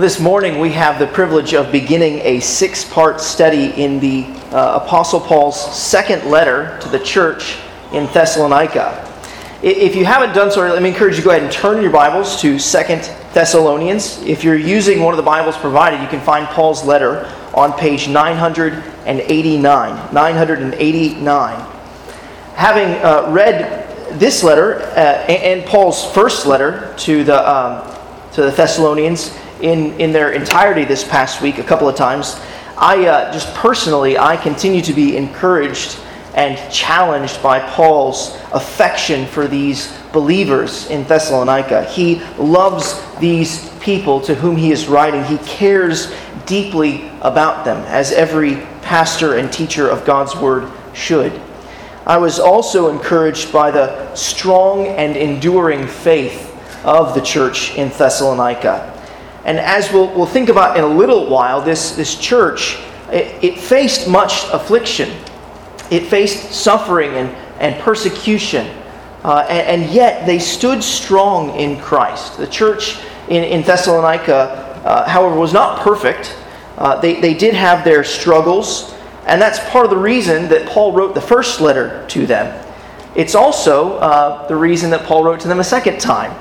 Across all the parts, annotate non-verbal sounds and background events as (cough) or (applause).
This morning we have the privilege of beginning a six part study in the uh, Apostle Paul's second letter to the church in Thessalonica. If you haven't done so, let me encourage you to go ahead and turn your Bibles to Second Thessalonians. If you're using one of the Bibles provided, you can find Paul's letter on page 989. 989. Having uh, read this letter uh, and, Paul's first letter to the, um, to the Thessalonians, in, in their entirety this past week a couple of times. I uh, just personally, I continue to be encouraged and challenged by Paul's affection for these believers in Thessalonica. He loves these people to whom he is writing. He cares deeply about them, as every pastor and teacher of God's word should. I was also encouraged by the strong and enduring faith of the church in Thessalonica. And as we'll, we'll think about in a little while, this, this church, it, it faced much affliction. It faced suffering and, and persecution. Uh, and, and, yet they stood strong in Christ. The church in, in Thessalonica, uh, however, was not perfect. Uh, they, they did have their struggles, and that's part of the reason that Paul wrote the first letter to them. It's also uh, the reason that Paul wrote to them a second time.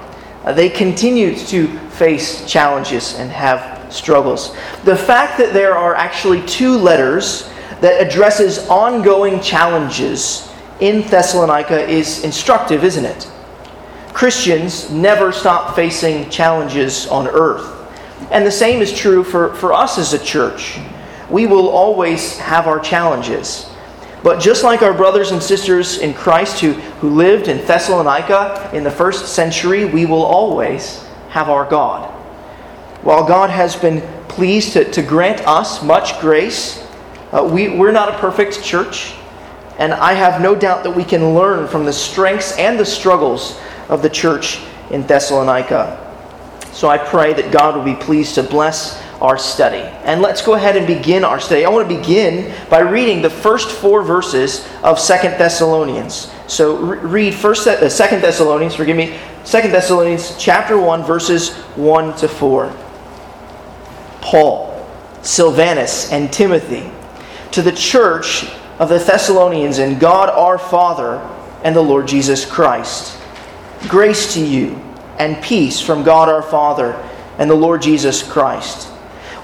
Uh, they continued to face challenges and have struggles. The fact that there are actually two letters that addresses ongoing challenges in Thessalonica is instructive, isn't it? Christians never stop facing challenges on earth. And the same is true for, for us as a church. We will always have our challenges. But just like our brothers and sisters in Christ who, who lived in Thessalonica in the first century, we will always have our God. While God has been pleased to, to grant us much grace, uh, we, we're not a perfect church. And I have no doubt that we can learn from the strengths and the struggles of the church in Thessalonica. So I pray that God will be pleased to bless our study. And let's go ahead and begin our study. I want to begin by reading the first four verses of Second Thessalonians. So read first uh, Second Thessalonians, forgive me, Second Thessalonians chapter 1 verses 1 to 4. Paul, Silvanus, and Timothy to the church of the Thessalonians in God our Father and the Lord Jesus Christ. Grace to you and peace from God our Father and the Lord Jesus Christ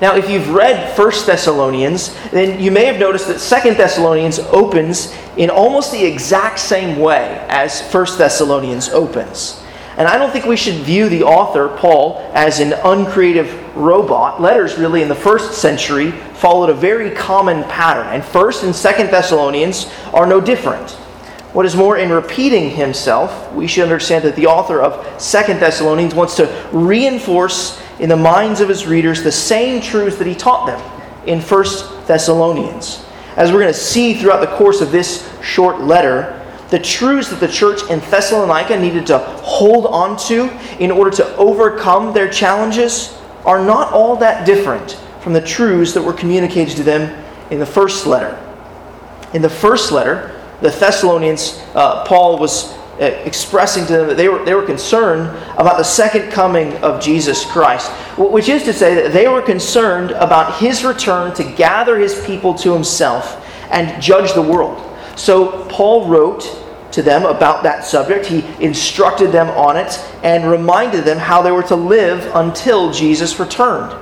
Now, if you've read 1 Thessalonians, then you may have noticed that 2 Thessalonians opens in almost the exact same way as 1 Thessalonians opens. And I don't think we should view the author, Paul, as an uncreative robot. Letters, really, in the first century followed a very common pattern. And 1st and 2nd Thessalonians are no different. What is more, in repeating himself, we should understand that the author of 2nd Thessalonians wants to reinforce in the minds of his readers the same truths that he taught them in 1 Thessalonians. As we're going to see throughout the course of this short letter, the truths that the church in Thessalonica needed to hold on to in order to overcome their challenges are not all that different from the truths that were communicated to them in the first letter. In the first letter, the Thessalonians, uh, Paul was Uh, expressing to them that they were, they were concerned about the second coming of Jesus Christ, which is to say that they were concerned about his return to gather his people to himself and judge the world. So Paul wrote to them about that subject. He instructed them on it and reminded them how they were to live until Jesus returned.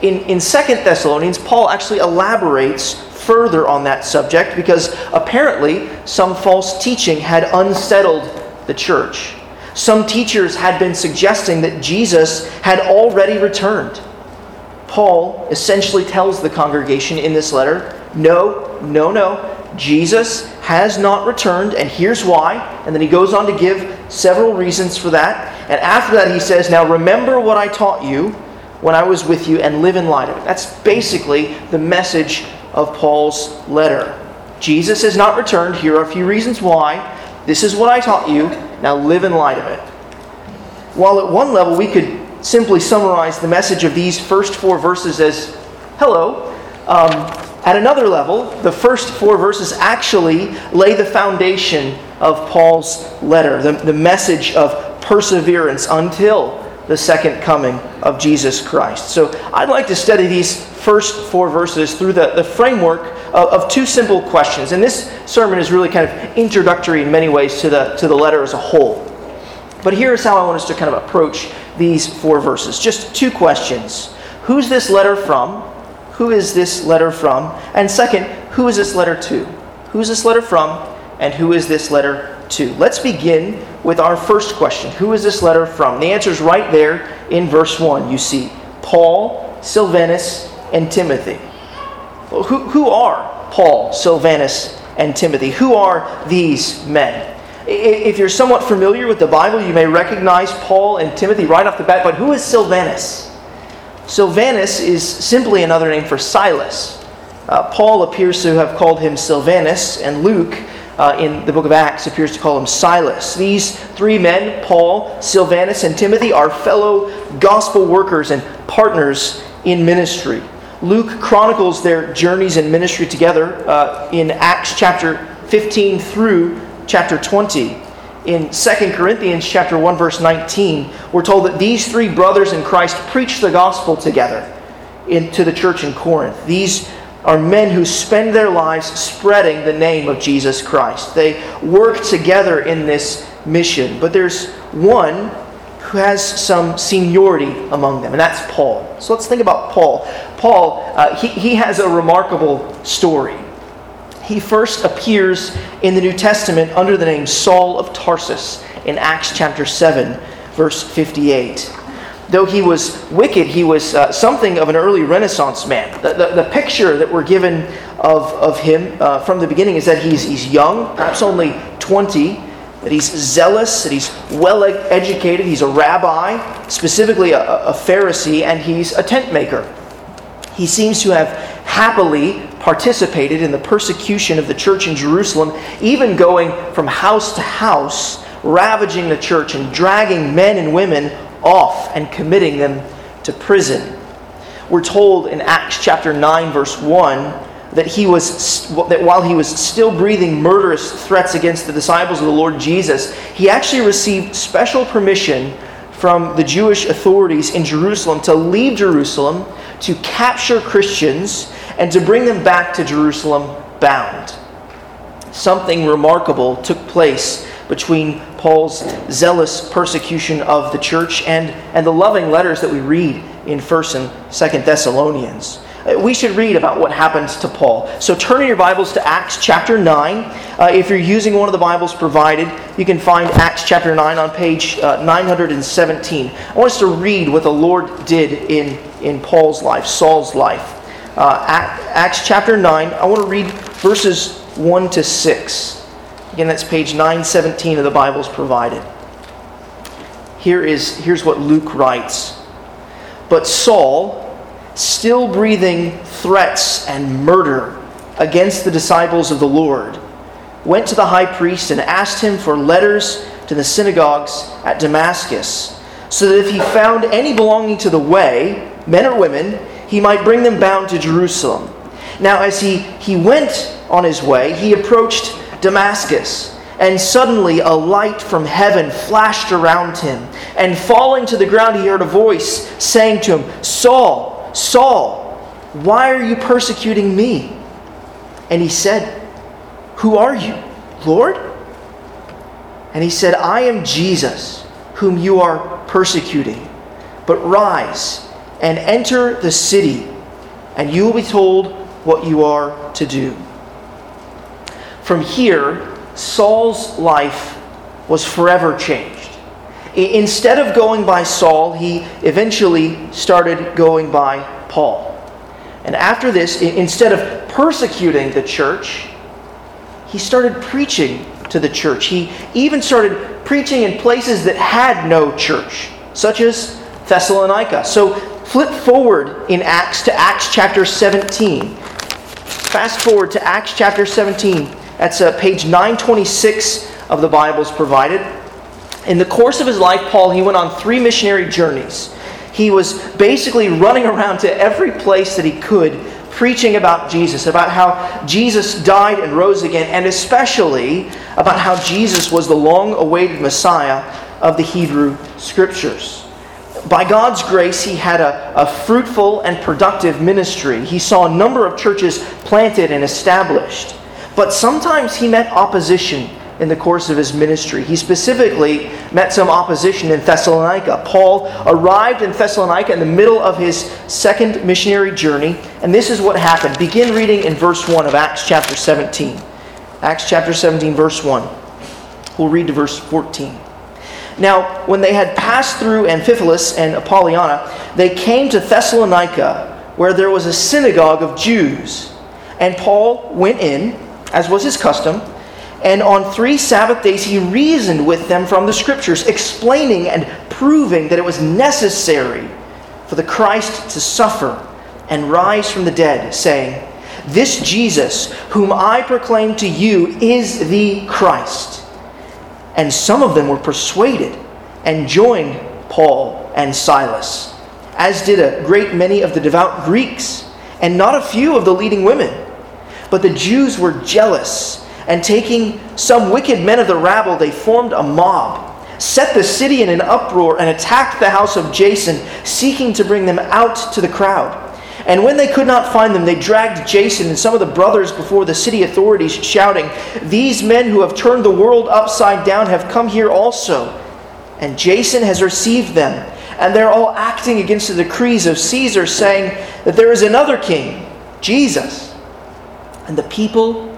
In, in 2 Thessalonians, Paul actually elaborates further on that subject because apparently some false teaching had unsettled the church. Some teachers had been suggesting that Jesus had already returned. Paul essentially tells the congregation in this letter no, no, no. Jesus has not returned, and here's why. And then he goes on to give several reasons for that. And after that, he says, Now remember what I taught you when I was with you and live in light of it. That's basically the message of Paul's letter. Jesus has not returned. Here are a few reasons why. This is what I taught you. Now live in light of it. While at one level we could simply summarize the message of these first four verses as hello, um, at another level, the first four verses actually lay the foundation of Paul's letter, the, the message of perseverance until the second coming of Jesus Christ. So I'd like to study these first four verses through the, the framework of, of, two simple questions. And this sermon is really kind of introductory in many ways to the, to the letter as a whole. But here's how I want us to kind of approach these four verses. Just two questions. Who's this letter from? Who is this letter from? And second, who is this letter to? Who's this letter from? And who is this letter to? Let's begin with our first question Who is this letter from? The answer is right there in verse 1. You see Paul, Silvanus, and Timothy. Well, who, who are Paul, Silvanus, and Timothy? Who are these men? If you're somewhat familiar with the Bible, you may recognize Paul and Timothy right off the bat, but who is Silvanus? Silvanus is simply another name for Silas. Uh, Paul appears to have called him Silvanus, and Luke uh, in the book of Acts appears to call him Silas. These three men, Paul, Silvanus, and Timothy, are fellow gospel workers and partners in ministry. Luke chronicles their journeys and ministry together uh, in Acts chapter 15 through chapter 20. In 2 Corinthians chapter 1 verse 19, we're told that these three brothers in Christ preached the gospel together into the church in Corinth. These are men who spend their lives spreading the name of Jesus Christ. They work together in this mission. But there's one who has some seniority among them, and that's Paul. So let's think about Paul. Paul, uh, he, he has a remarkable story. He first appears in the New Testament under the name Saul of Tarsus in Acts chapter 7, verse 58 though he was wicked, he was uh, something of an early Renaissance man. The, the, the, picture that we're given of, of him uh, from the beginning is that he's, he's young, perhaps only 20, that he's zealous, that he's well educated, he's a rabbi, specifically a, a Pharisee, and he's a tent maker. He seems to have happily participated in the persecution of the church in Jerusalem, even going from house to house, ravaging the church and dragging men and women off and committing them to prison. We're told in Acts chapter 9 verse 1 that he was that while he was still breathing murderous threats against the disciples of the Lord Jesus, he actually received special permission from the Jewish authorities in Jerusalem to leave Jerusalem to capture Christians and to bring them back to Jerusalem bound. Something remarkable took place between Paul's zealous persecution of the church and, and the loving letters that we read in 1st and 2nd Thessalonians. We should read about what happens to Paul. So turn in your Bibles to Acts chapter 9. Uh, if you're using one of the Bibles provided, you can find Acts chapter 9 on page uh, 917. I want us to read what the Lord did in, in Paul's life, Saul's life. Uh, Acts chapter 9, I want to read verses 1 to 6. Again, that's page 917 of the Bibles provided. Here is, here's what Luke writes But Saul, still breathing threats and murder against the disciples of the Lord, went to the high priest and asked him for letters to the synagogues at Damascus, so that if he found any belonging to the way, men or women, he might bring them bound to Jerusalem. Now, as he, he went on his way, he approached Damascus. And suddenly a light from heaven flashed around him. And falling to the ground, he heard a voice saying to him, Saul, Saul, why are you persecuting me? And he said, Who are you, Lord? And he said, I am Jesus, whom you are persecuting. But rise and enter the city, and you will be told what you are to do. From here, Saul's life was forever changed. Instead of going by Saul, he eventually started going by Paul. And after this, instead of persecuting the church, he started preaching to the church. He even started preaching in places that had no church, such as Thessalonica. So flip forward in Acts to Acts chapter 17. Fast forward to Acts chapter 17. That's uh, page 926 of the Bibles provided. In the course of his life, Paul, he went on three missionary journeys. He was basically running around to every place that he could, preaching about Jesus, about how Jesus died and rose again, and especially about how Jesus was the long awaited Messiah of the Hebrew Scriptures. By God's grace, he had a, a fruitful and productive ministry. He saw a number of churches planted and established. But sometimes he met opposition in the course of his ministry. He specifically met some opposition in Thessalonica. Paul arrived in Thessalonica in the middle of his second missionary journey, and this is what happened. Begin reading in verse 1 of Acts chapter 17. Acts chapter 17, verse 1. We'll read to verse 14. Now, when they had passed through Amphipolis and Apollonia, they came to Thessalonica, where there was a synagogue of Jews. And Paul went in, as was his custom, and on three Sabbath days he reasoned with them from the Scriptures, explaining and proving that it was necessary for the Christ to suffer and rise from the dead, saying, This Jesus, whom I proclaim to you, is the Christ. And some of them were persuaded and joined Paul and Silas, as did a great many of the devout Greeks, and not a few of the leading women. But the Jews were jealous and taking some wicked men of the rabble, they formed a mob, set the city in an uproar, and attacked the house of Jason, seeking to bring them out to the crowd. And when they could not find them, they dragged Jason and some of the brothers before the city authorities, shouting, These men who have turned the world upside down have come here also. And Jason has received them. And they're all acting against the decrees of Caesar, saying that there is another king, Jesus. And the people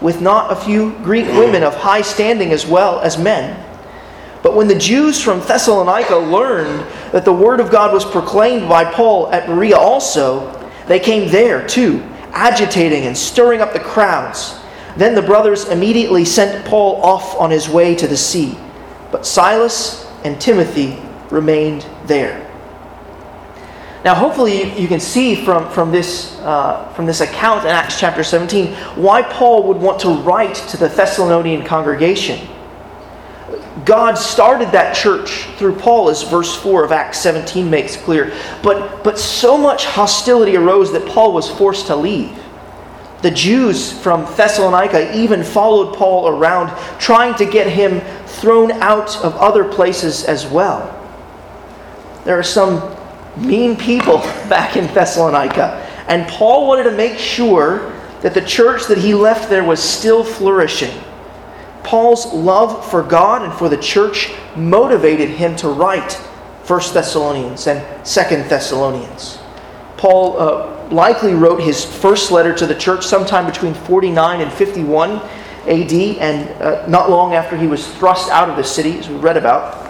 with not a few Greek women of high standing as well as men. But when the Jews from Thessalonica learned that the word of God was proclaimed by Paul at Berea also, they came there too, agitating and stirring up the crowds. Then the brothers immediately sent Paul off on his way to the sea. But Silas and Timothy remained there. Now, hopefully, you, can see from, from, this, uh, from this account in Acts chapter 17 why Paul would want to write to the Thessalonian congregation. God started that church through Paul, as verse 4 of Acts 17 makes clear. But, but so much hostility arose that Paul was forced to leave. The Jews from Thessalonica even followed Paul around, trying to get him thrown out of other places as well. There are some mean people (laughs) back in Thessalonica. And Paul wanted to make sure that the church that he left there was still flourishing. Paul's love for God and for the church motivated him to write 1 Thessalonians and 2 Thessalonians. Paul uh, likely wrote his first letter to the church sometime between 49 and 51 AD, and uh, not long after he was thrust out of the city, as we read about.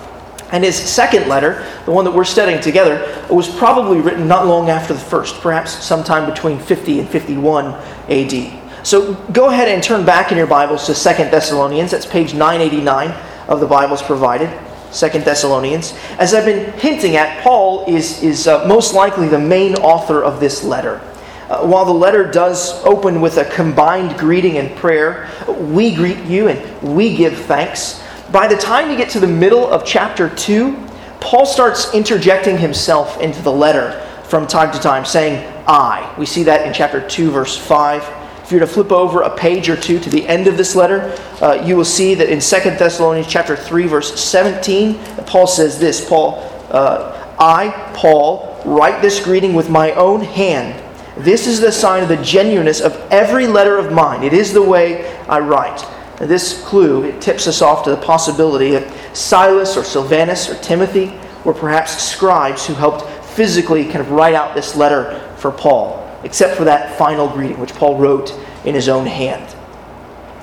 And his second letter, the one that we're studying together, was probably written not long after the first, perhaps sometime between 50 and 51 AD. So go ahead and turn back in your Bibles to Second Thessalonians. That's page 989 of the Bibles provided. Second Thessalonians. As I've been hinting at, Paul is, is uh, most likely the main author of this letter. Uh, while the letter does open with a combined greeting and prayer, we greet you and we give thanks. By the time you get to the middle of chapter 2, Paul starts interjecting himself into the letter from time to time, saying, I. We see that in chapter 2, verse 5. If you were to flip over a page or two to the end of this letter, uh, you will see that in 2 Thessalonians chapter 3, verse 17, Paul says this Paul, uh, I, Paul, write this greeting with my own hand. This is the sign of the genuineness of every letter of mine. It is the way I write. This clue it tips us off to the possibility that Silas or Silvanus or Timothy were perhaps scribes who helped physically kind of write out this letter for Paul, except for that final greeting, which Paul wrote in his own hand.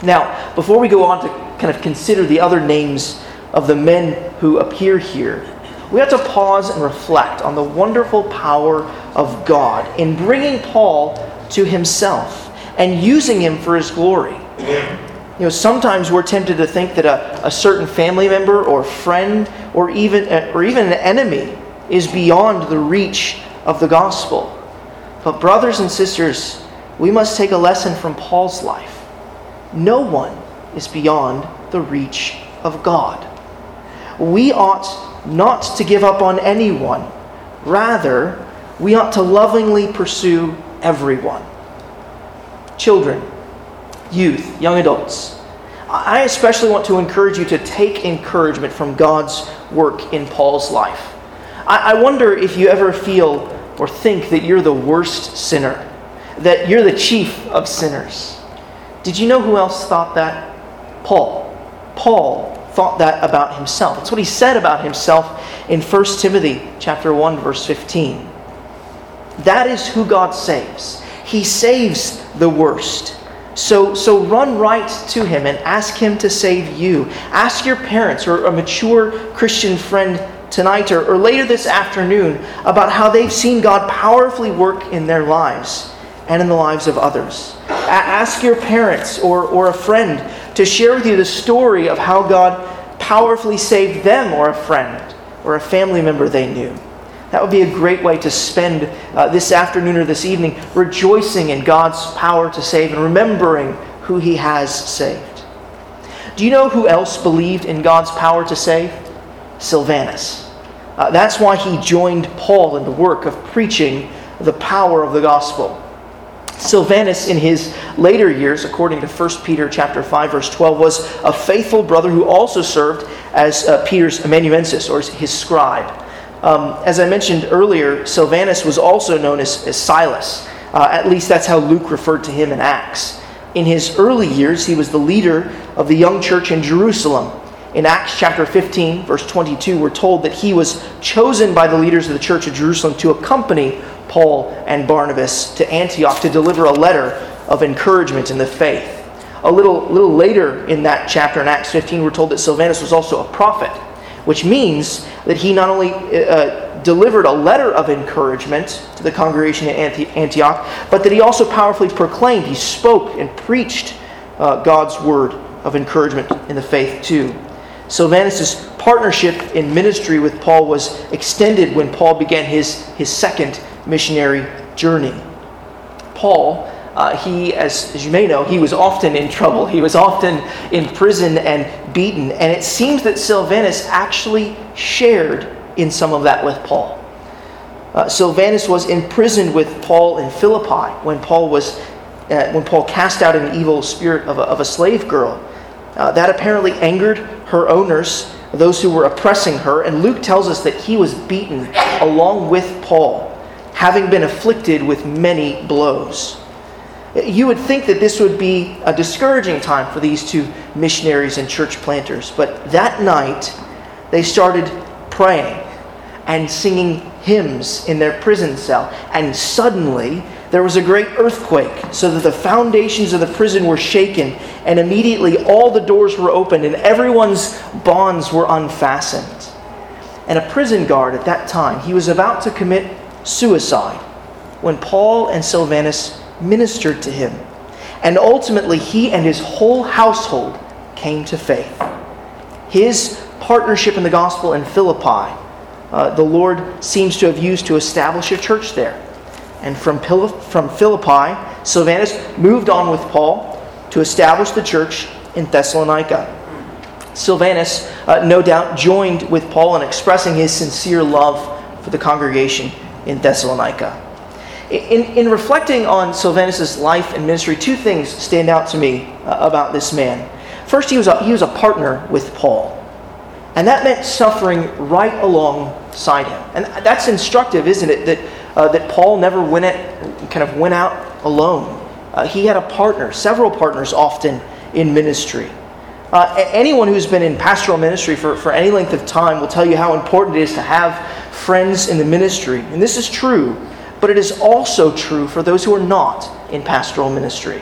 Now, before we go on to kind of consider the other names of the men who appear here, we have to pause and reflect on the wonderful power of God in bringing Paul to himself and using him for his glory. You know, sometimes we're tempted to think that a, a certain family member or friend or even, uh, or even an enemy is beyond the reach of the gospel. But, brothers and sisters, we must take a lesson from Paul's life. No one is beyond the reach of God. We ought not to give up on anyone. Rather, we ought to lovingly pursue everyone. Children, youth, young adults, I especially want to encourage you to take encouragement from God's work in Paul's life. I wonder if you ever feel or think that you're the worst sinner, that you're the chief of sinners. Did you know who else thought that? Paul. Paul thought that about himself. That's what he said about himself in 1 Timothy chapter 1 verse 15. That is who God saves. He saves the worst. So, so run right to him and ask him to save you. Ask your parents or a mature Christian friend tonight or, or later this afternoon about how they've seen God powerfully work in their lives and in the lives of others. A- ask your parents or, or a friend to share with you the story of how God powerfully saved them or a friend or a family member they knew. That would be a great way to spend uh, this afternoon or this evening rejoicing in God's power to save and remembering who He has saved. Do you know who else believed in God's power to save? Silvanus. Uh, that's why he joined Paul in the work of preaching the power of the gospel. Silvanus, in his later years, according to 1 Peter chapter 5, verse 12, was a faithful brother who also served as uh, Peter's amanuensis, or his scribe. Um, as I mentioned earlier, Silvanus was also known as, as Silas. Uh, at least that's how Luke referred to him in Acts. In his early years, he was the leader of the young church in Jerusalem. In Acts chapter 15, verse 22, we're told that he was chosen by the leaders of the church of Jerusalem to accompany Paul and Barnabas to Antioch to deliver a letter of encouragement in the faith. A little, little later in that chapter in Acts 15, we're told that Silvanus was also a prophet which means that he not only uh, delivered a letter of encouragement to the congregation at Antioch, but that he also powerfully proclaimed, he spoke and preached uh, God's word of encouragement in the faith too. Silvanus' partnership in ministry with Paul was extended when Paul began his, his second missionary journey. Paul uh, he, as, as you may know, he was often in trouble. He was often in prison and beaten. And it seems that Silvanus actually shared in some of that with Paul. Uh, Silvanus was imprisoned with Paul in Philippi when Paul was uh, when Paul cast out an evil spirit of a, of a slave girl. Uh, that apparently angered her owners, those who were oppressing her, and Luke tells us that he was beaten along with Paul, having been afflicted with many blows. You would think that this would be a discouraging time for these two missionaries and church planters, but that night they started praying and singing hymns in their prison cell, and suddenly there was a great earthquake, so that the foundations of the prison were shaken, and immediately all the doors were opened, and everyone's bonds were unfastened. And a prison guard at that time, he was about to commit suicide when Paul and Silvanus ministered to him. And ultimately, he and his whole household came to faith. His partnership in the gospel in Philippi, uh, the Lord seems to have used to establish a church there. And from, from Philippi, Silvanus moved on with Paul to establish the church in Thessalonica. Silvanus, uh, no doubt, joined with Paul in expressing his sincere love for the congregation in Thessalonica. In, in reflecting on Silvanus' life and ministry, two things stand out to me uh, about this man. First, he was, a, he was a partner with Paul. And that meant suffering right alongside him. And that's instructive, isn't it? That, uh, that Paul never went, at, kind of went out alone. Uh, he had a partner, several partners often in ministry. Uh, anyone who's been in pastoral ministry for, for any length of time will tell you how important it is to have friends in the ministry. And this is true, but it is also true for those who are not in pastoral ministry.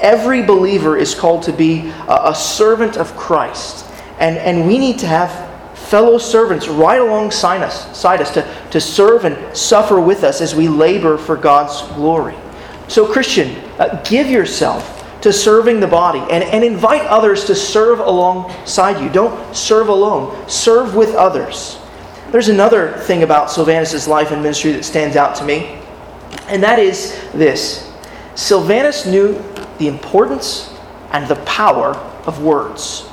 Every believer is called to be a, servant of Christ, and, and we need to have fellow servants right alongside us, side us to, to serve and suffer with us as we labor for God's glory. So, Christian, uh, give yourself to serving the body and, and invite others to serve alongside you. Don't serve alone, serve with others. There's another thing about Silvanus' life and ministry that stands out to me, and that is this Silvanus knew the importance and the power of words.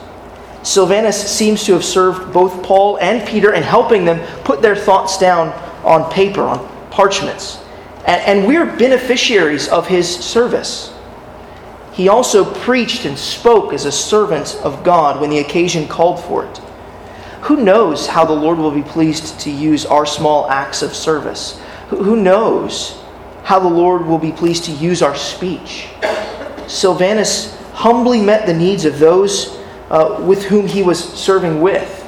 Silvanus seems to have served both Paul and Peter in helping them put their thoughts down on paper, on parchments. And, and we're beneficiaries of his service. He also preached and spoke as a servant of God when the occasion called for it. Who knows how the Lord will be pleased to use our small acts of service? Who knows how the Lord will be pleased to use our speech? Silvanus humbly met the needs of those uh, with whom he was serving with,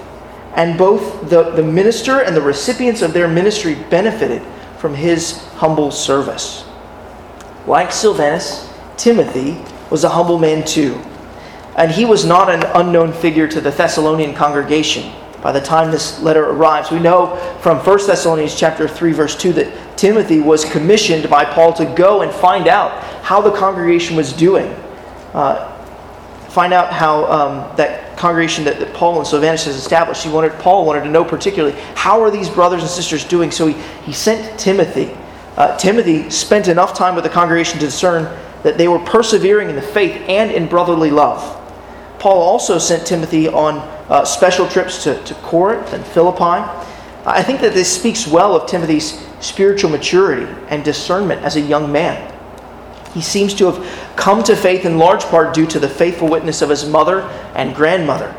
and both the, the minister and the recipients of their ministry benefited from his humble service. Like Silvanus, Timothy was a humble man too. And he was not an unknown figure to the Thessalonian congregation. By the time this letter arrives, we know from 1 Thessalonians chapter 3 verse 2 that Timothy was commissioned by Paul to go and find out how the congregation was doing. Uh, find out how um, that congregation that, that, Paul and Silvanus has established. He wanted Paul wanted to know particularly how are these brothers and sisters doing. So he, he sent Timothy. Uh, Timothy spent enough time with the congregation to discern that they were persevering in the faith and in brotherly love. Paul also sent Timothy on uh, special trips to, to Corinth and Philippi. I think that this speaks well of Timothy's spiritual maturity and discernment as a young man. He seems to have come to faith in large part due to the faithful witness of his mother and grandmother.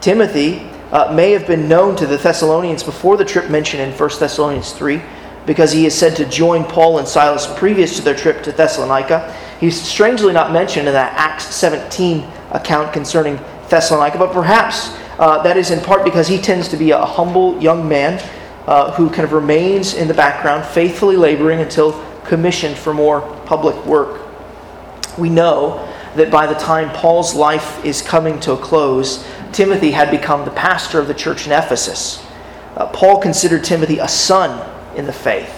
Timothy uh, may have been known to the Thessalonians before the trip mentioned in 1 Thessalonians 3 because he is said to join Paul and Silas previous to their trip to Thessalonica. He's strangely not mentioned in that Acts 17 account concerning Thessalonica, but perhaps uh, that is in part because he tends to be a humble young man uh, who kind of remains in the background, faithfully laboring until commissioned for more public work. We know that by the time Paul's life is coming to a close, Timothy had become the pastor of the church in Ephesus. Uh, Paul considered Timothy a son in the faith,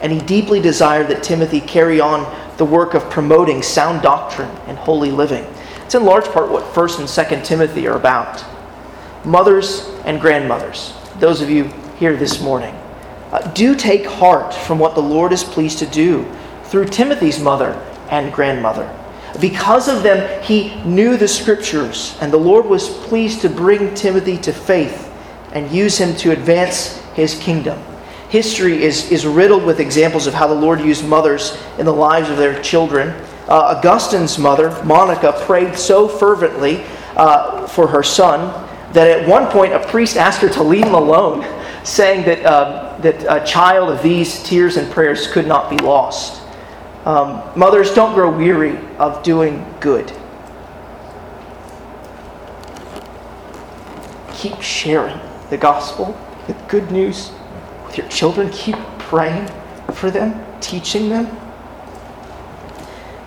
and he deeply desired that Timothy carry on the work of promoting sound doctrine and holy living. It's in large part what 1st and 2nd Timothy are about. Mothers and grandmothers, those of you here this morning, uh, do take heart from what the Lord is pleased to do through Timothy's mother and grandmother. Because of them, he knew the scriptures, and the Lord was pleased to bring Timothy to faith and use him to advance his kingdom history is, is riddled with examples of how the Lord used mothers in the lives of their children. Uh, Augustine's mother, Monica, prayed so fervently uh, for her son that at one point a priest asked her to leave him alone, (laughs) saying that, uh, that a child of these tears and prayers could not be lost. Um, mothers, don't grow weary of doing good. Keep sharing the gospel, the good news with your children. Keep praying for them, teaching them.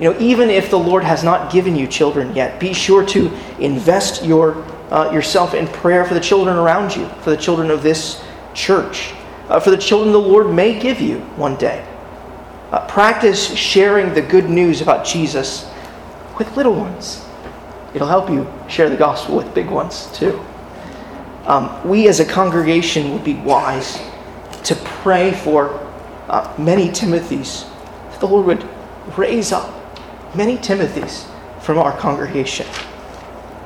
You know, even if the Lord has not given you children yet, be sure to invest your, uh, yourself in prayer for the children around you, for the children of this church, uh, for the children the Lord may give you one day. Uh, practice sharing the good news about Jesus with little ones. It'll help you share the gospel with big ones too. Um, we as a congregation would be wise to pray for uh, many Timothys. That the Lord would raise up many Timothys from our congregation.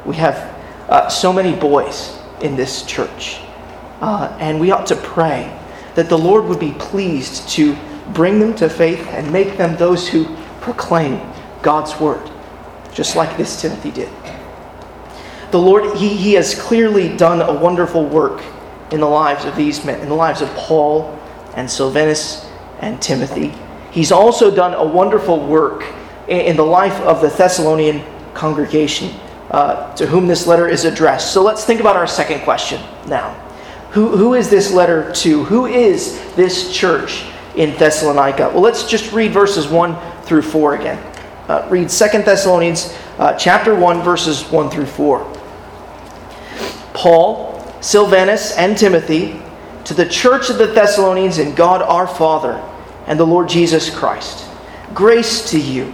We have uh, so many boys in this church, uh, and we ought to pray that the Lord would be pleased to bring them to faith and make them those who proclaim God's word, just like this Timothy did. The Lord, he, he has clearly done a wonderful work in the lives of these men, in the lives of Paul and Silvanus and Timothy. He's also done a wonderful work in the life of the Thessalonian congregation uh, to whom this letter is addressed. So let's think about our second question now. Who, who is this letter to? Who is this church in Thessalonica? Well, let's just read verses 1 through 4 again. Uh, read 2 Thessalonians uh, chapter 1, verses 1 through 4. Paul, Silvanus, and Timothy, to the church of the Thessalonians in God our Father and the Lord Jesus Christ. Grace to you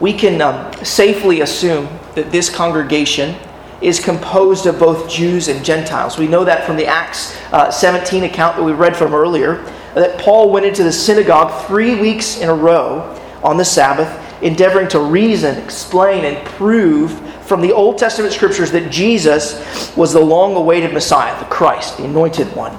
We can um, safely assume that this congregation is composed of both Jews and Gentiles. We know that from the Acts uh, 17 account that we read from earlier, that Paul went into the synagogue three weeks in a row on the Sabbath, endeavoring to reason, explain, and prove from the Old Testament scriptures that Jesus was the long awaited Messiah, the Christ, the anointed one.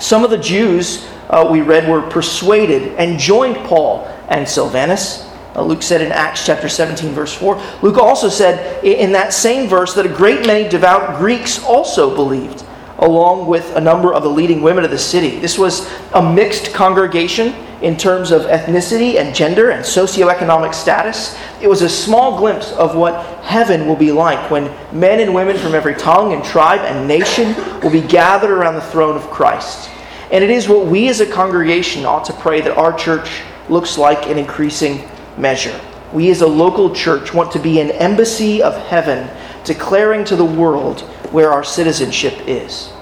Some of the Jews uh, we read were persuaded and joined Paul and Silvanus. Uh, Luke said in Acts chapter 17, verse 4. Luke also said in that same verse that a great many devout Greeks also believed, along with a number of the leading women of the city. This was a mixed congregation in terms of ethnicity and gender and socioeconomic status. It was a small glimpse of what heaven will be like when men and women from every tongue and tribe and nation will be gathered around the throne of Christ. And it is what we as a congregation ought to pray that our church looks like an increasing measure. We as a local church want to be an embassy of heaven, declaring to the world where our citizenship is.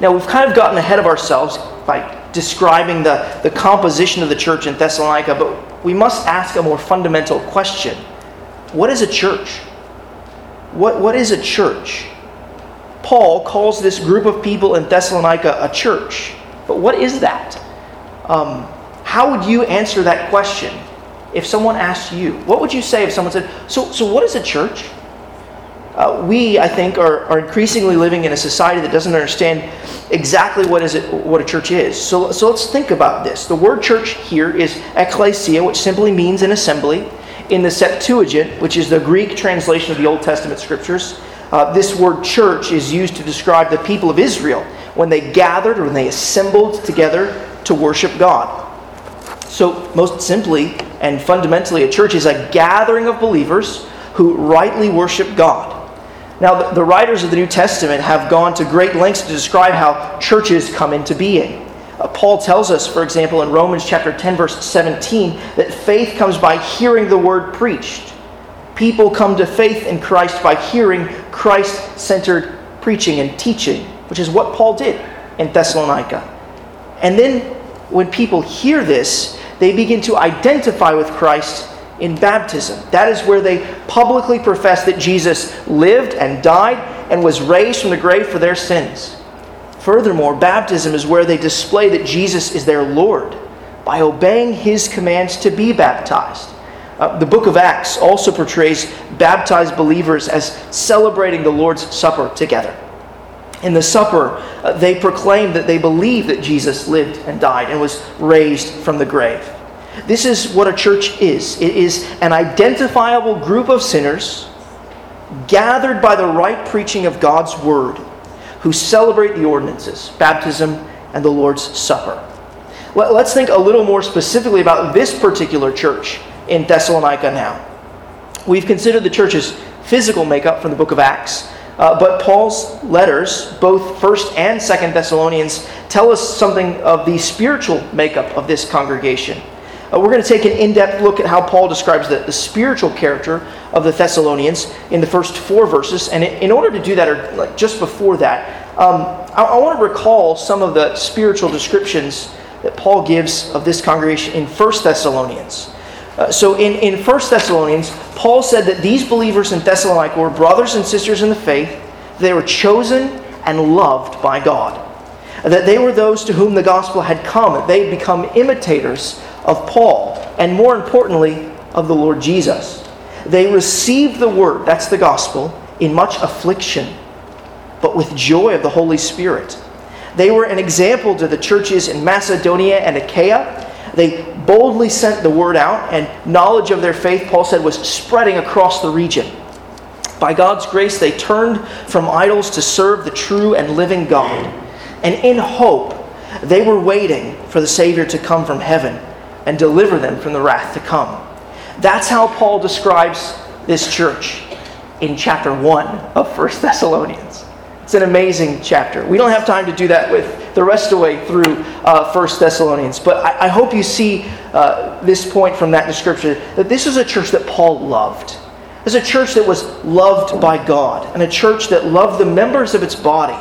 Now, we've kind of gotten ahead of ourselves by describing the, the composition of the church in Thessalonica, but we must ask a more fundamental question What is a church? What, what is a church? Paul calls this group of people in Thessalonica a church. But what is that? Um, how would you answer that question if someone asked you? What would you say if someone said, So, so what is a church? Uh, we, I think, are, are increasingly living in a society that doesn't understand exactly what is it, what a church is. So, so let's think about this. The word church here is ecclesia, which simply means an assembly. In the Septuagint, which is the Greek translation of the Old Testament scriptures, uh, this word church is used to describe the people of Israel when they gathered or when they assembled together to worship God. So, most simply and fundamentally, a church is a gathering of believers who rightly worship God. Now, the, writers of the New Testament have gone to great lengths to describe how churches come into being. Uh, Paul tells us, for example, in Romans chapter 10, verse 17, that faith comes by hearing the word preached. People come to faith in Christ by hearing Christ centered preaching and teaching, which is what Paul did in Thessalonica. And then when people hear this, they begin to identify with Christ in baptism. That is where they publicly profess that Jesus lived and died and was raised from the grave for their sins. Furthermore, baptism is where they display that Jesus is their Lord by obeying his commands to be baptized. Uh, the book of Acts also portrays baptized believers as celebrating the Lord's Supper together. In the supper, uh, they proclaim that they believe that Jesus lived and died and was raised from the grave. This is what a church is it is an identifiable group of sinners gathered by the right preaching of God's word who celebrate the ordinances, baptism, and the Lord's Supper. Let's think a little more specifically about this particular church in Thessalonica now. We've considered the church's physical makeup from the book of Acts, uh, but Paul's letters, both 1st and 2nd Thessalonians, tell us something of the spiritual makeup of this congregation. Uh, we're going to take an in depth look at how Paul describes the, the spiritual character of the Thessalonians in the first four verses. And in order to do that, or like just before that, um, I, I want to recall some of the spiritual descriptions that Paul gives of this congregation in 1 Thessalonians. Uh, so in, in 1 Thessalonians, Paul said that these believers in Thessalonica were brothers and sisters in the faith. They were chosen and loved by God. That they were those to whom the gospel had come, that they had become imitators of Paul, and more importantly, of the Lord Jesus. They received the word, that's the gospel, in much affliction, but with joy of the Holy Spirit. They were an example to the churches in Macedonia and Achaia. They boldly sent the word out, and knowledge of their faith, Paul said, was spreading across the region. By God's grace, they turned from idols to serve the true and living God. And in hope, they were waiting for the Savior to come from heaven and deliver them from the wrath to come. That's how Paul describes this church in chapter 1 of 1 Thessalonians. It's an amazing chapter. We don't have time to do that with the rest of the way through uh, 1 Thessalonians, but I, I hope you see uh, this point from that description that this is a church that Paul loved. It's a church that was loved by God, and a church that loved the members of its body,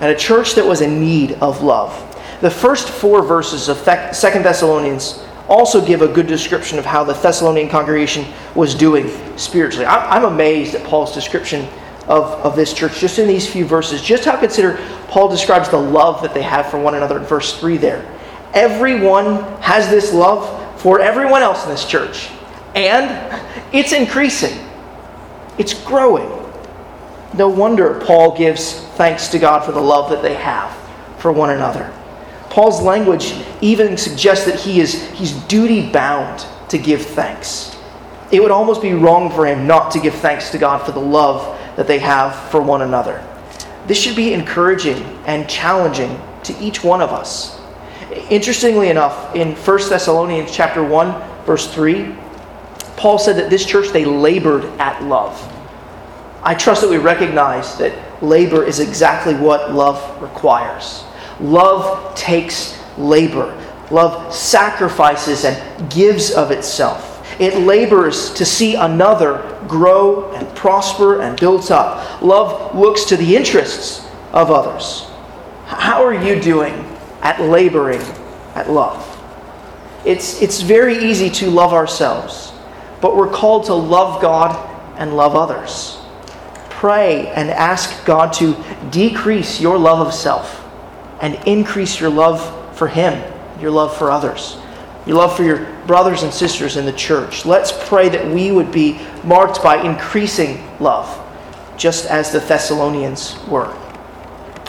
and a church that was in need of love. The first four verses of 2 Thessalonians also give a good description of how the Thessalonian congregation was doing spiritually. I'm amazed at Paul's description of, of this church just in these few verses. Just how consider Paul describes the love that they have for one another in verse 3 there. Everyone has this love for everyone else in this church, and it's increasing, it's growing. No wonder Paul gives thanks to God for the love that they have for one another. Paul's language even suggests that he is he's duty bound to give thanks. It would almost be wrong for him not to give thanks to God for the love that they have for one another. This should be encouraging and challenging to each one of us. Interestingly enough, in 1 Thessalonians chapter 1, verse 3, Paul said that this church they labored at love. I trust that we recognize that labor is exactly what love requires. Love takes labor. Love sacrifices and gives of itself. It labors to see another grow and prosper and builds up. Love looks to the interests of others. How are you doing at laboring at love? It's, it's very easy to love ourselves, but we're called to love God and love others. Pray and ask God to decrease your love of self and increase your love for Him, your love for others, your love for your brothers and sisters in the church. Let's pray that we would be marked by increasing love, just as the Thessalonians were.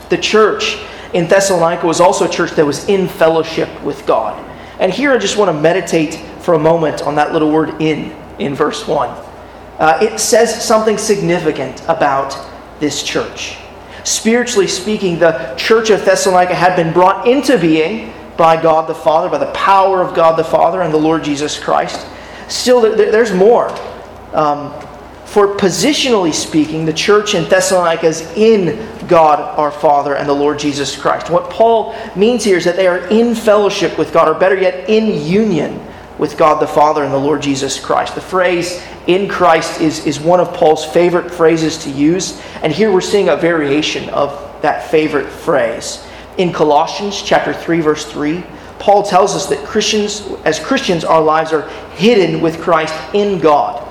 The church in Thessalonica was also a church that was in fellowship with God. And here I just want to meditate for a moment on that little word in in verse 1. Uh, it says something significant about this church. Spiritually speaking, the church of Thessalonica had been brought into being by God the Father, by the power of God the Father and the Lord Jesus Christ. Still, there's more. Um, for positionally speaking, the church in Thessalonica is in God our Father and the Lord Jesus Christ. What Paul means here is that they are in fellowship with God, or better yet, in union with God the Father and the Lord Jesus Christ. The phrase in Christ is, is one of Paul's favorite phrases to use. And here we're seeing a variation of that favorite phrase. In Colossians chapter 3, verse 3, Paul tells us that Christians, as Christians, our lives are hidden with Christ in God.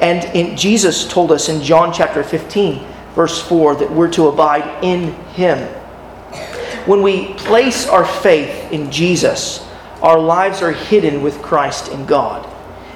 And in, Jesus told us in John chapter 15, verse 4, that we're to abide in him. When we place our faith in Jesus, our lives are hidden with Christ in God.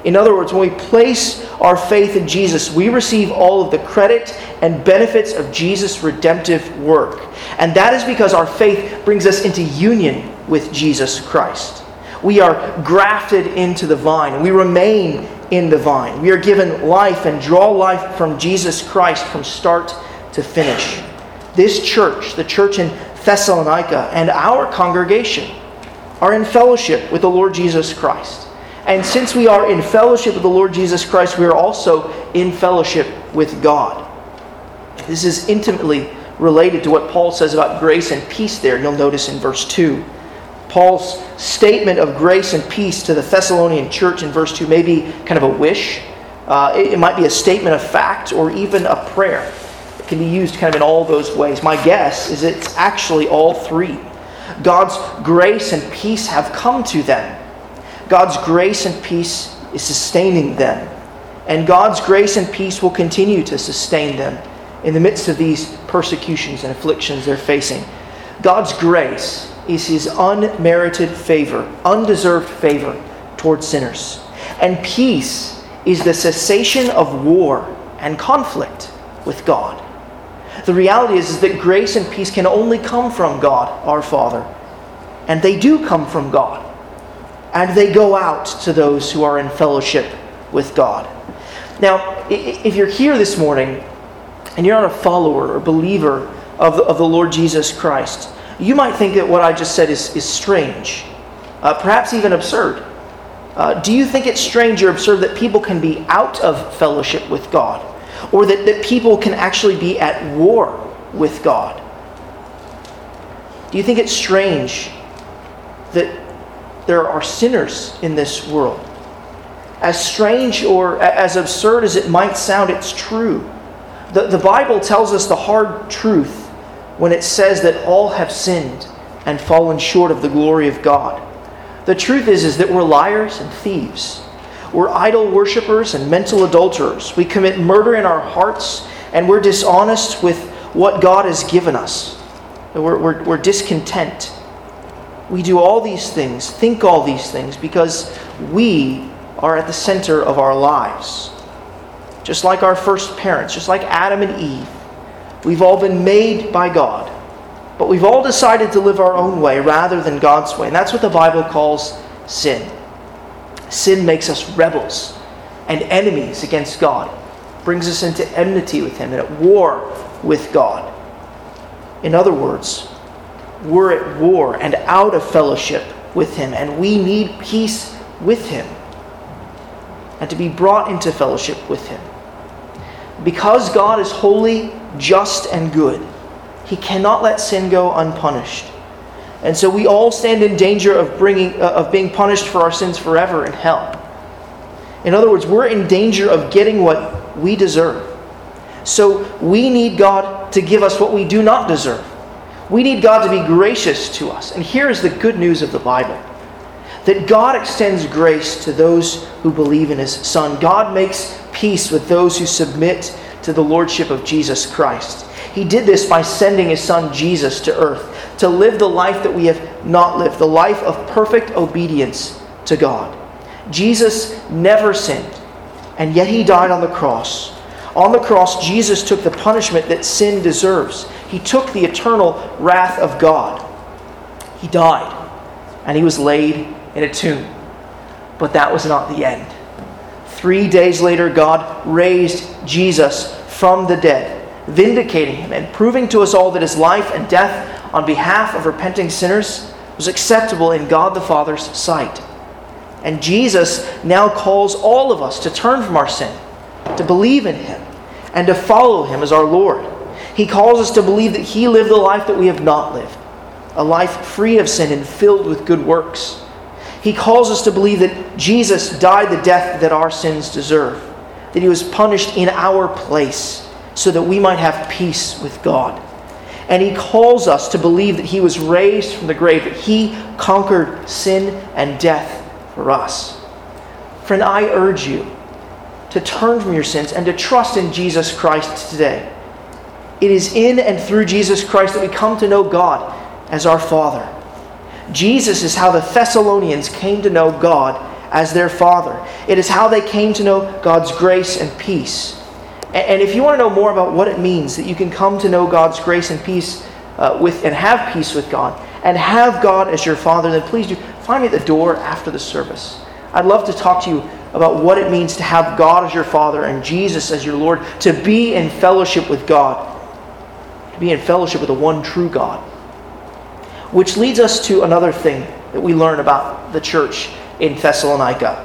In other words, when we place our faith in Jesus, we receive all of the credit and benefits of Jesus' redemptive work. And that is because our faith brings us into union with Jesus Christ. We are grafted into the vine, we remain in the vine. We are given life and draw life from Jesus Christ from start to finish. This church, the church in Thessalonica, and our congregation are in fellowship with the Lord Jesus Christ. And since we are in fellowship with the Lord Jesus Christ, we are also in fellowship with God. This is intimately related to what Paul says about grace and peace there. You'll notice in verse 2. Paul's statement of grace and peace to the Thessalonian church in verse 2 may be kind of a wish. Uh, it, it might be a statement of fact or even a prayer. It can be used kind of in all those ways. My guess is it's actually all three. God's grace and peace have come to them God's grace and peace is sustaining them. And God's grace and peace will continue to sustain them in the midst of these persecutions and afflictions they're facing. God's grace is his unmerited favor, undeserved favor towards sinners. And peace is the cessation of war and conflict. with God. The reality is, is that grace and peace can only come from God, our Father. And they do come from God. And they go out to those who are in fellowship with God. Now, if you're here this morning and you're not a follower or believer of the, of the Lord Jesus Christ, you might think that what I just said is, is strange, uh, perhaps even absurd. Uh, do you think it's strange or absurd that people can be out of fellowship with God? Or that, that people can actually be at war with God? Do you think it's strange that there are sinners in this world? As strange or as absurd as it might sound, it's true. The, the Bible tells us the hard truth when it says that all have sinned and fallen short of the glory of God. The truth is, is that we're liars and thieves. We're idol worshippers and mental adulterers. We commit murder in our hearts, and we're dishonest with what God has given us. We're, we're, we're discontent. We do all these things, think all these things, because we are at the center of our lives. Just like our first parents, just like Adam and Eve, we've all been made by God. But we've all decided to live our own way rather than God's way. And that's what the Bible calls sin. Sin makes us rebels and enemies against God, brings us into enmity with Him and at war with God. In other words, we're at war and out of fellowship with Him, and we need peace with Him and to be brought into fellowship with Him. Because God is holy, just, and good, He cannot let sin go unpunished. And so we all stand in danger of, bringing, uh, of being punished for our sins forever in hell. In other words, we're in danger of getting what we deserve. So we need God to give us what we do not deserve. We need God to be gracious to us. And here is the good news of the Bible that God extends grace to those who believe in His Son. God makes peace with those who submit to the Lordship of Jesus Christ. He did this by sending His Son Jesus to earth to live the life that we have not lived, the life of perfect obedience to God. Jesus never sinned, and yet He died on the cross. On the cross, Jesus took the punishment that sin deserves. He took the eternal wrath of God. He died, and He was laid in a tomb. But that was not the end. Three days later, God raised Jesus from the dead, vindicating him and proving to us all that his life and death on behalf of repenting sinners was acceptable in God the Father's sight. And Jesus now calls all of us to turn from our sin, to believe in him, and to follow him as our Lord. He calls us to believe that he lived the life that we have not lived, a life free of sin and filled with good works. He calls us to believe that Jesus died the death that our sins deserve, that he was punished in our place so that we might have peace with God. And he calls us to believe that he was raised from the grave, that he conquered sin and death for us. Friend, I urge you to turn from your sins and to trust in Jesus Christ today. It is in and through Jesus Christ that we come to know God as our Father. Jesus is how the Thessalonians came to know God as their Father. It is how they came to know God's grace and peace. And if you want to know more about what it means that you can come to know God's grace and peace uh, with and have peace with God and have God as your Father, then please do find me at the door after the service. I'd love to talk to you about what it means to have God as your Father and Jesus as your Lord, to be in fellowship with God, be in fellowship with the one true God. Which leads us to another thing that we learn about the church in Thessalonica.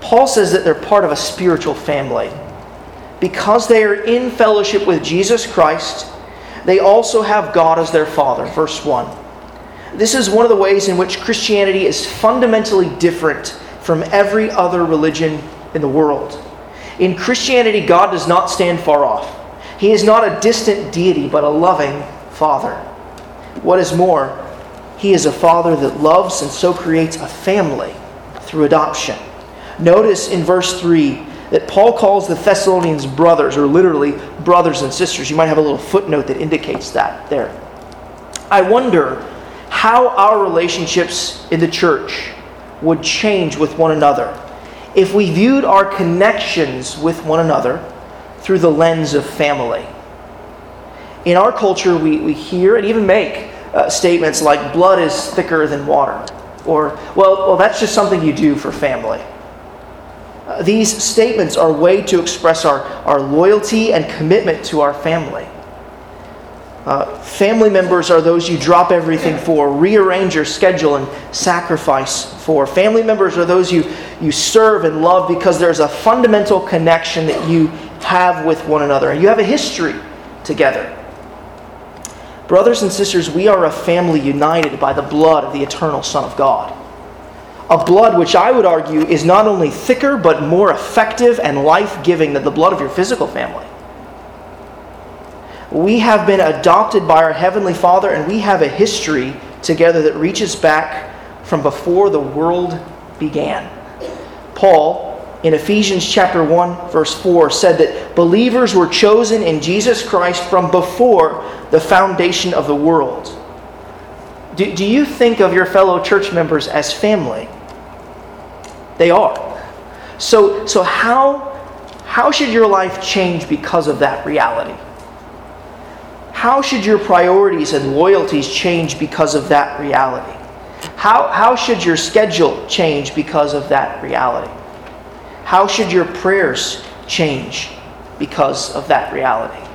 Paul says that they're part of a spiritual family. Because they are in fellowship with Jesus Christ, they also have God as their Father. Verse 1. This is one of the ways in which Christianity is fundamentally different from every other religion in the world. In Christianity, God does not stand far off. He is not a distant deity, but a loving Father. What is more, He is a Father that loves and so creates a family through adoption. Notice in verse 3 that Paul calls the Thessalonians brothers, or literally brothers and sisters. You might have a little footnote that indicates that there. I wonder how our relationships in the church would change with one another if we viewed our connections with one another through the lens of family. In our culture, we, we hear and even make uh, statements like blood is thicker than water, or, well, well, that's just something you do for family. Uh, these statements are a way to express our, our loyalty and commitment to our family. Uh, family members are those you drop everything for, rearrange your schedule, and sacrifice for. Family members are those you, you serve and love because there's a fundamental connection that you have with one another. You have a history together. Brothers and sisters, we are a family united by the blood of the eternal Son of God. A blood which I would argue is not only thicker, but more effective and life giving than the blood of your physical family. We have been adopted by our Heavenly Father, and we have a history together that reaches back from before the world began. Paul, in Ephesians chapter 1 verse 4 said that believers were chosen in Jesus Christ from before the foundation of the world. Do, do you think of your fellow church members as family? They are. So, so how, how should your life change because of that reality? How should your priorities and loyalties change because of that reality? How, how should your schedule change because of that reality? How should your prayers change because of that reality?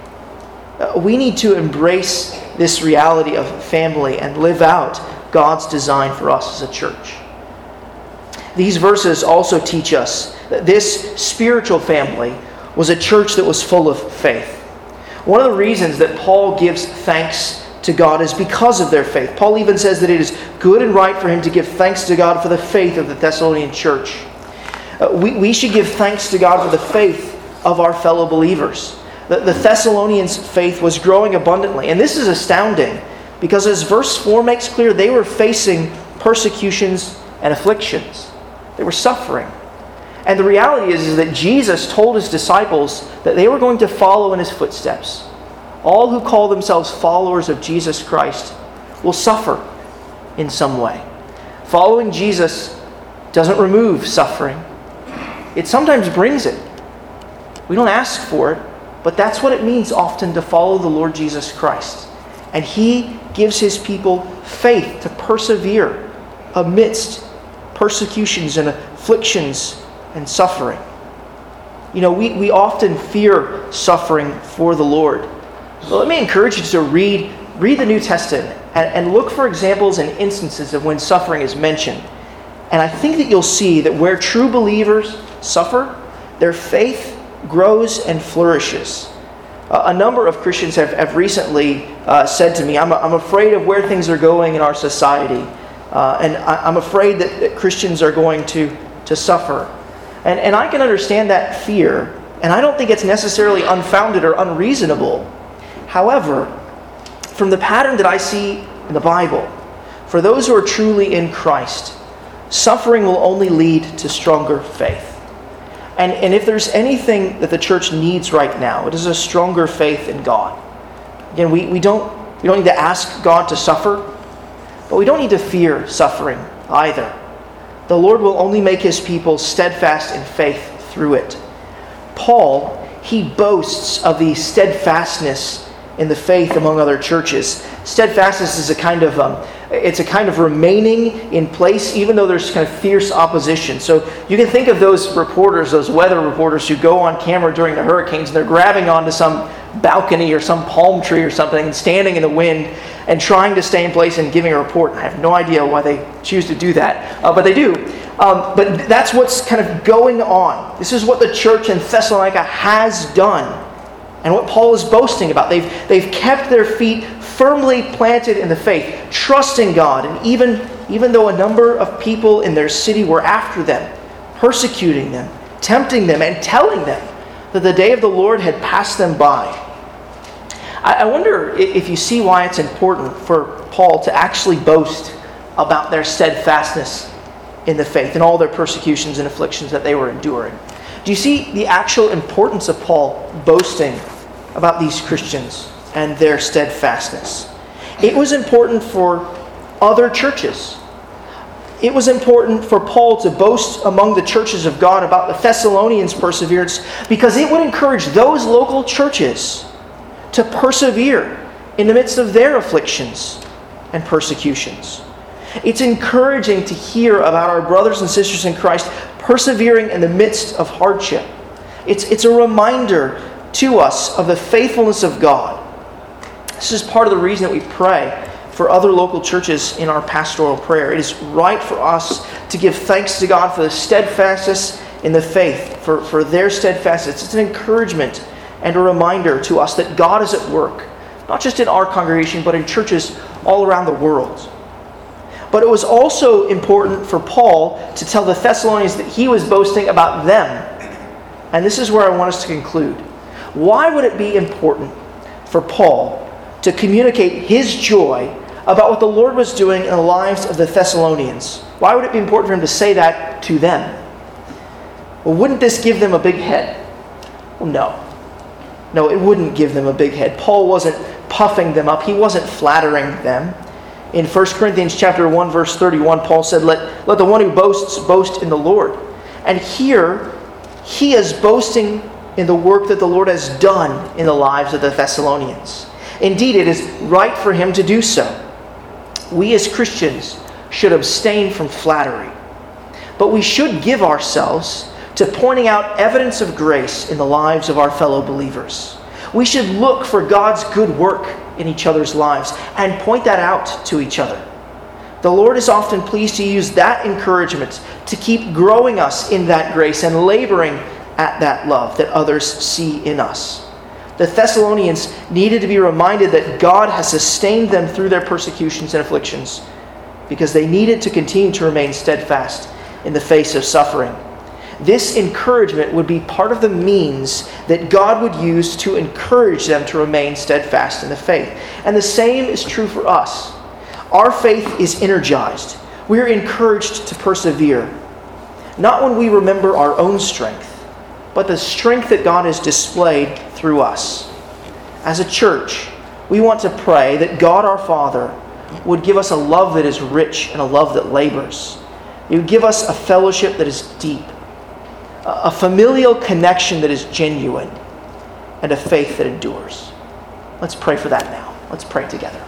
Uh, we need to embrace this reality of family and live out God's design for us as a church. These verses also teach us that this spiritual family was a church that was full of faith. One of the reasons that Paul gives thanks to God is because of their faith. Paul even says that it is good and right for him to give thanks to God for the faith of the Thessalonian church. Uh, we, we should give thanks to God for the faith of our fellow believers. The, the Thessalonians' faith was growing abundantly. And this is astounding because, as verse 4 makes clear, they were facing persecutions and afflictions, they were suffering. And the reality is, is that Jesus told his disciples that they were going to follow in his footsteps. All who call themselves followers of Jesus Christ will suffer in some way. Following Jesus doesn't remove suffering, it sometimes brings it. We don't ask for it, but that's what it means often to follow the Lord Jesus Christ. And He gives His people faith to persevere amidst persecutions and afflictions and suffering. You know, we, we often fear suffering for the Lord. But let me encourage you to read, read the New Testament and, and look for examples and instances of when suffering is mentioned. And I think that you'll see that where true believers suffer, their faith grows and flourishes. Uh, a number of Christians have, have recently uh, said to me, I'm, I'm afraid of where things are going in our society. Uh, and I, am afraid that, that Christians are going to, to suffer. And, and I can understand that fear, and I don't think it's necessarily unfounded or unreasonable. However, from the pattern that I see in the Bible, for those who are truly in Christ, suffering will only lead to stronger faith. And, and if there's anything that the church needs right now, it is a stronger faith in God. Again, we, we, don't, we don't need to ask God to suffer, but we don't need to fear suffering either the Lord will only make his people steadfast in faith through it. Paul, he boasts of the steadfastness in the faith among other churches. Steadfastness is a kind of um, it's a kind of remaining in place even though there's kind of fierce opposition. So you can think of those reporters, those weather reporters who go on camera during the hurricanes and they're grabbing onto some balcony or some palm tree or something and standing in the wind and trying to stay in place and giving a report. I have no idea why they choose to do that, uh, but they do. Um, but that's what's kind of going on. This is what the church in Thessalonica has done and what Paul is boasting about. They've, they've kept their feet firmly planted in the faith, trusting God. And even, even though a number of people in their city were after them, persecuting them, tempting them, and telling them that the day of the Lord had passed them by. I, I wonder if you see why it's important for Paul to actually boast about their steadfastness in the faith and all their persecutions and afflictions that they were enduring. Do you see the actual importance of Paul boasting about these Christians and their steadfastness? It was important for other churches. it was important for Paul to boast among the churches of God about the Thessalonians' perseverance because it would encourage those local churches to persevere in the midst of their afflictions and persecutions. It's encouraging to hear about our brothers and sisters in Christ persevering in the midst of hardship. It's, it's a reminder to us of the faithfulness of God. This is part of the reason that we pray for other local churches in our pastoral prayer. It is right for us to give thanks to God for the steadfastness in the faith, for, for their steadfastness. It's an encouragement and a reminder to us that God is at work, not just in our congregation, but in churches all around the world. But it was also important for Paul to tell the Thessalonians that he was boasting about them. And this is where I want us to conclude. Why would it be important for Paul to communicate his joy about what the Lord was doing in the lives of the Thessalonians. Why would it be important for him to say that to them? Well, wouldn't this give them a big head? Well, no. No, it wouldn't give them a big head. Paul wasn't puffing them up, he wasn't flattering them. In 1 Corinthians chapter 1 verse 31, Paul said, "Let let the one who boasts boast in the Lord." And here he is boasting in the work that the Lord has done in the lives of the Thessalonians. Indeed, it is right for him to do so we as Christians should abstain from flattery. But we should give ourselves to pointing out evidence of grace in the lives of our fellow believers. We should look for God's good work in each other's lives and point that out to each other. The Lord is often pleased to use that encouragement to keep growing us in that grace and laboring at that love that others see in us. The Thessalonians needed to be reminded that God has sustained them through their persecutions and afflictions because they needed to continue to remain steadfast in the face of suffering. This encouragement would be part of the means that God would use to encourage them to remain steadfast in the faith. And the same is true for us. Our faith is energized. We are encouraged to persevere, not when we remember our own strength, but the strength that God has displayed through us. As a church, we want to pray that God our Father would give us a love that is rich and a love that labors. He would give us a fellowship that is deep, a familial connection that is genuine, and a faith that endures. Let's pray for that now. Let's pray together.